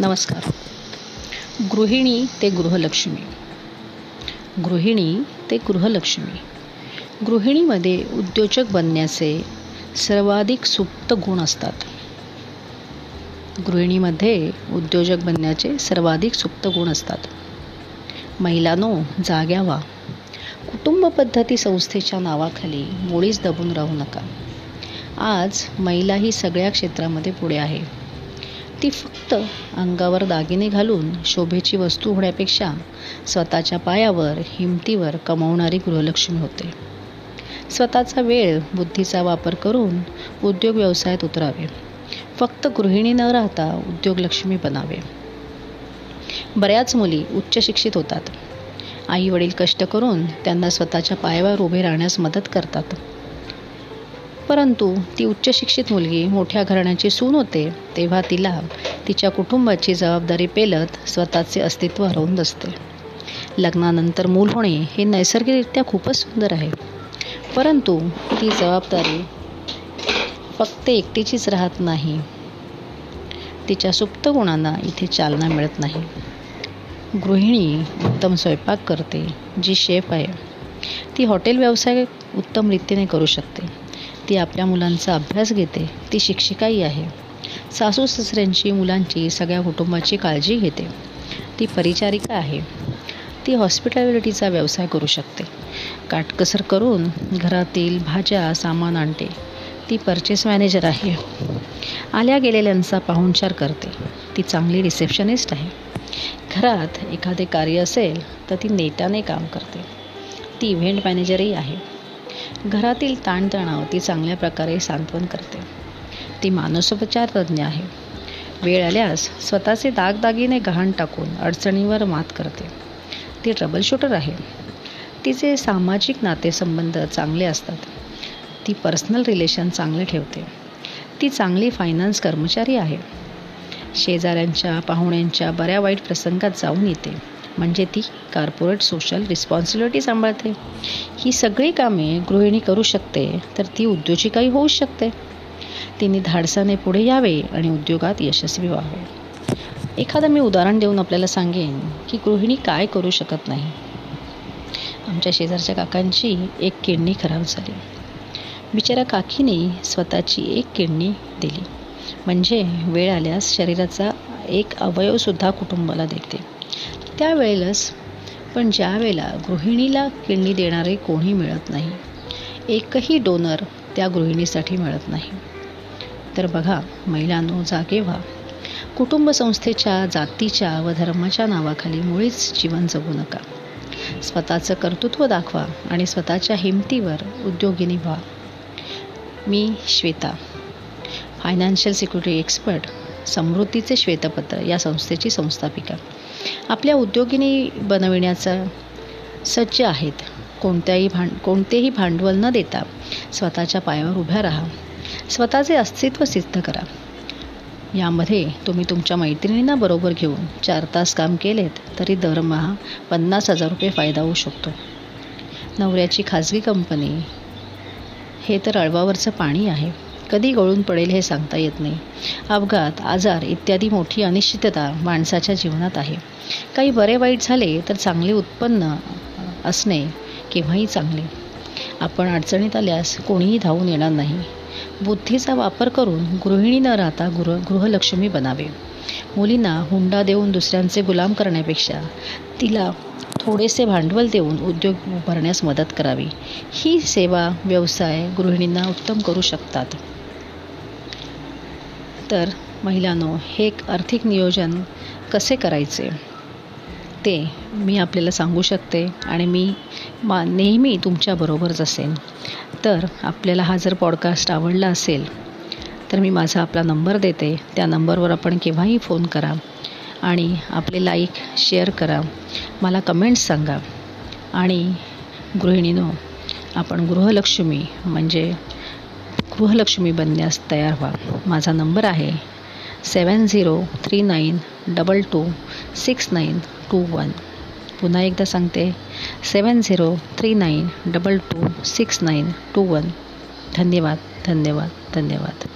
नमस्कार. गृहिणी ते गृहलक्ष्मी. गृहिणी ते गृहलक्ष्मी. गृहिणीमध्ये उद्योजक बनण्याचे सर्वाधिक सुप्त गुण असतात. गृहिणीमध्ये उद्योजक बनण्याचे सर्वाधिक सुप्त गुण असतात. महिलांनो जाग्या व्हा. कुटुंब पद्धती संस्थेच्या नावाखाली मुळीच दबून राहू नका. आज महिला ही सगळ्या क्षेत्रामध्ये पुढे आहे. ती फक्त अंगावर दागिने घालून शोभेची वस्तू होण्यापेक्षा स्वतःच्या पायावर हिमतीवर कमावणारी गृहलक्ष्मी होते. स्वतःचा वेळ बुद्धीचा वापर करून उद्योग व्यवसायात उतरावे. फक्त गृहिणी न राहता उद्योगलक्ष्मी बनावे. बऱ्याच मुली उच्च शिक्षित होतात. आई वडील कष्ट करून त्यांना स्वतःच्या पायावर उभे राहण्यास मदत करतात. परंतु ती उच्च शिक्षित मुलगी मोठ्या घराण्याची सून होते तेव्हा तिला तिच्या कुटुंबाची जबाबदारी पेलत स्वतःचे अस्तित्व हरवून बसते. लग्नानंतर मूल होणे हे नैसर्गिकरित्या खूपच सुंदर आहे. परंतु ती जबाबदारी फक्त एकटीचीच राहत नाही. तिच्या सुप्त गुणांना इथे चालना मिळत नाही. गृहिणी उत्तम स्वयंपाक करते जी शेफ आहे. ती हॉटेल व्यवसाय उत्तम रीतीने करू शकते. ती आपल्या मुलांचा अभ्यास घेते. ती शिक्षिकाही आहे. सासू ससऱ्यांची मुलांची सगळ्या कुटुंबाची काळजी घेते. ती परिचारिका आहे. ती हॉस्पिटॅलिटीचा व्यवसाय करू शकते. काटकसर करून घरातील भाज्या सामान आणते. ती परचेस मॅनेजर आहे. आल्या गेलेल्यांचा पाहुणचार करते. ती चांगली रिसेप्शनिस्ट आहे. घरात एखादे कार्य असेल तर ती नेटाने काम करते. ती इव्हेंट मॅनेजरही आहे. घरातील ताणतणाव ती चांगल्या प्रकारे सांत्वन करते. ती मानसोपचार तज्ज्ञ आहे. वेळ आल्यास स्वतःचे दागदागिने गहाण टाकून अडचणीवर मात करते. ती ट्रबल शूटर आहे. तिचे सामाजिक नातेसंबंध चांगले असतात. ती पर्सनल रिलेशन चांगले ठेवते. ती चांगली फायनान्स कर्मचारी आहे. शेजाऱ्यांच्या पाहुण्यांच्या बऱ्या वाईट प्रसंगात जाऊन येते. म्हणजे ती कार्पोरेट सोशल रिस्पॉन्सिबिलिटी सांभाळते. ही सगळी कामे गृहिणी करू शकते तर ती उद्योजिकाही होऊ शकते. तिने धाडसाने पुढे यावे आणि उद्योगात यशस्वी व्हावे. एखादं मी उदाहरण देऊन आपल्याला सांगेन की गृहिणी काय करू शकत नाही. आमच्या शेजारच्या काकांची एक किडनी खराब झाली. बिचाऱ्या काकीने स्वतःची एक किडनी दिली. म्हणजे वेळ आल्यास शरीराचा एक अवयवसुद्धा कुटुंबाला देते. त्यावेळेलाच पण ज्यावेळेला गृहिणीला किडनी देणारे कोणी मिळत नाही एकही डोनर त्या गृहिणीसाठी मिळत नाही. तर बघा महिलांनो जागे व्हा. कुटुंब संस्थेच्या जातीच्या व धर्माच्या नावाखाली मुळीच जीवन जगू नका. स्वतःचं कर्तृत्व दाखवा आणि स्वतःच्या हिमतीवर उद्योगिनी व्हा. मी श्वेता फायनान्शियल सिक्युरिटी एक्सपर्ट समृद्धीचे श्वेतपत्र या संस्थेची संस्थापिका. आपल्या उद्योगिनी बनविण्याचा सज्ज आहेत. कोणत्याही भांड कोणतेही भांडवल न देता स्वतःच्या पायावर उभ्या राहा. स्वतःचे अस्तित्व सिद्ध करा. यामध्ये तुम्ही तुमच्या मैत्रिणींना बरोबर घेऊन चार तास काम केलेत तरी दरमहा पन्नास हजार रुपये फायदा होऊ शकतो. नवऱ्याची खाजगी कंपनी हे तर अळवावरचं पाणी आहे. कधी गळून पडेल हे सांगता येत नाही. अपघात आजार इत्यादी मोठी अनिश्चितता माणसाच्या जीवनात आहे. काही बरे वाईट झाले तर चांगले उत्पन्न असणे केव्हाही चांगले. आपण अडचणीत आल्यास कोणीही धावून येणार नाही. बुद्धीचा वापर करून गृहिणी न राहता गृह गृहलक्ष्मी बनावे. मुलींना हुंडा देऊन दुसऱ्यांचे गुलाम करण्यापेक्षा तिला थोडेसे भांडवल देऊन उद्योग उभारण्यास मदत करावी. ही सेवा व्यवसाय गृहिणींना उत्तम करू शकतात. तर महिलांनो हे एक आर्थिक नियोजन कसे करायचे? ते मी आपल्याला सांगू शकते आणि मी मा नेहमी तुमच्याबरोबरच असेन. तर आपल्याला हा जर पॉडकास्ट आवडला असेल तर मी माझा आपला नंबर देते. त्या नंबरवर आपण केव्हाही फोन करा आणि आपले लाईक शेअर करा. मला कमेंट्स सांगा. आणि गृहिणीनो आपण गृहलक्ष्मी म्हणजे गृहलक्ष्मी बनण्यास तयार व्हा. माझा नंबर आहे seven zero three nine double two six nine two one. पुन्हा एकदा सांगते seven zero three nine double two six nine two one. धन्यवाद धन्यवाद धन्यवाद.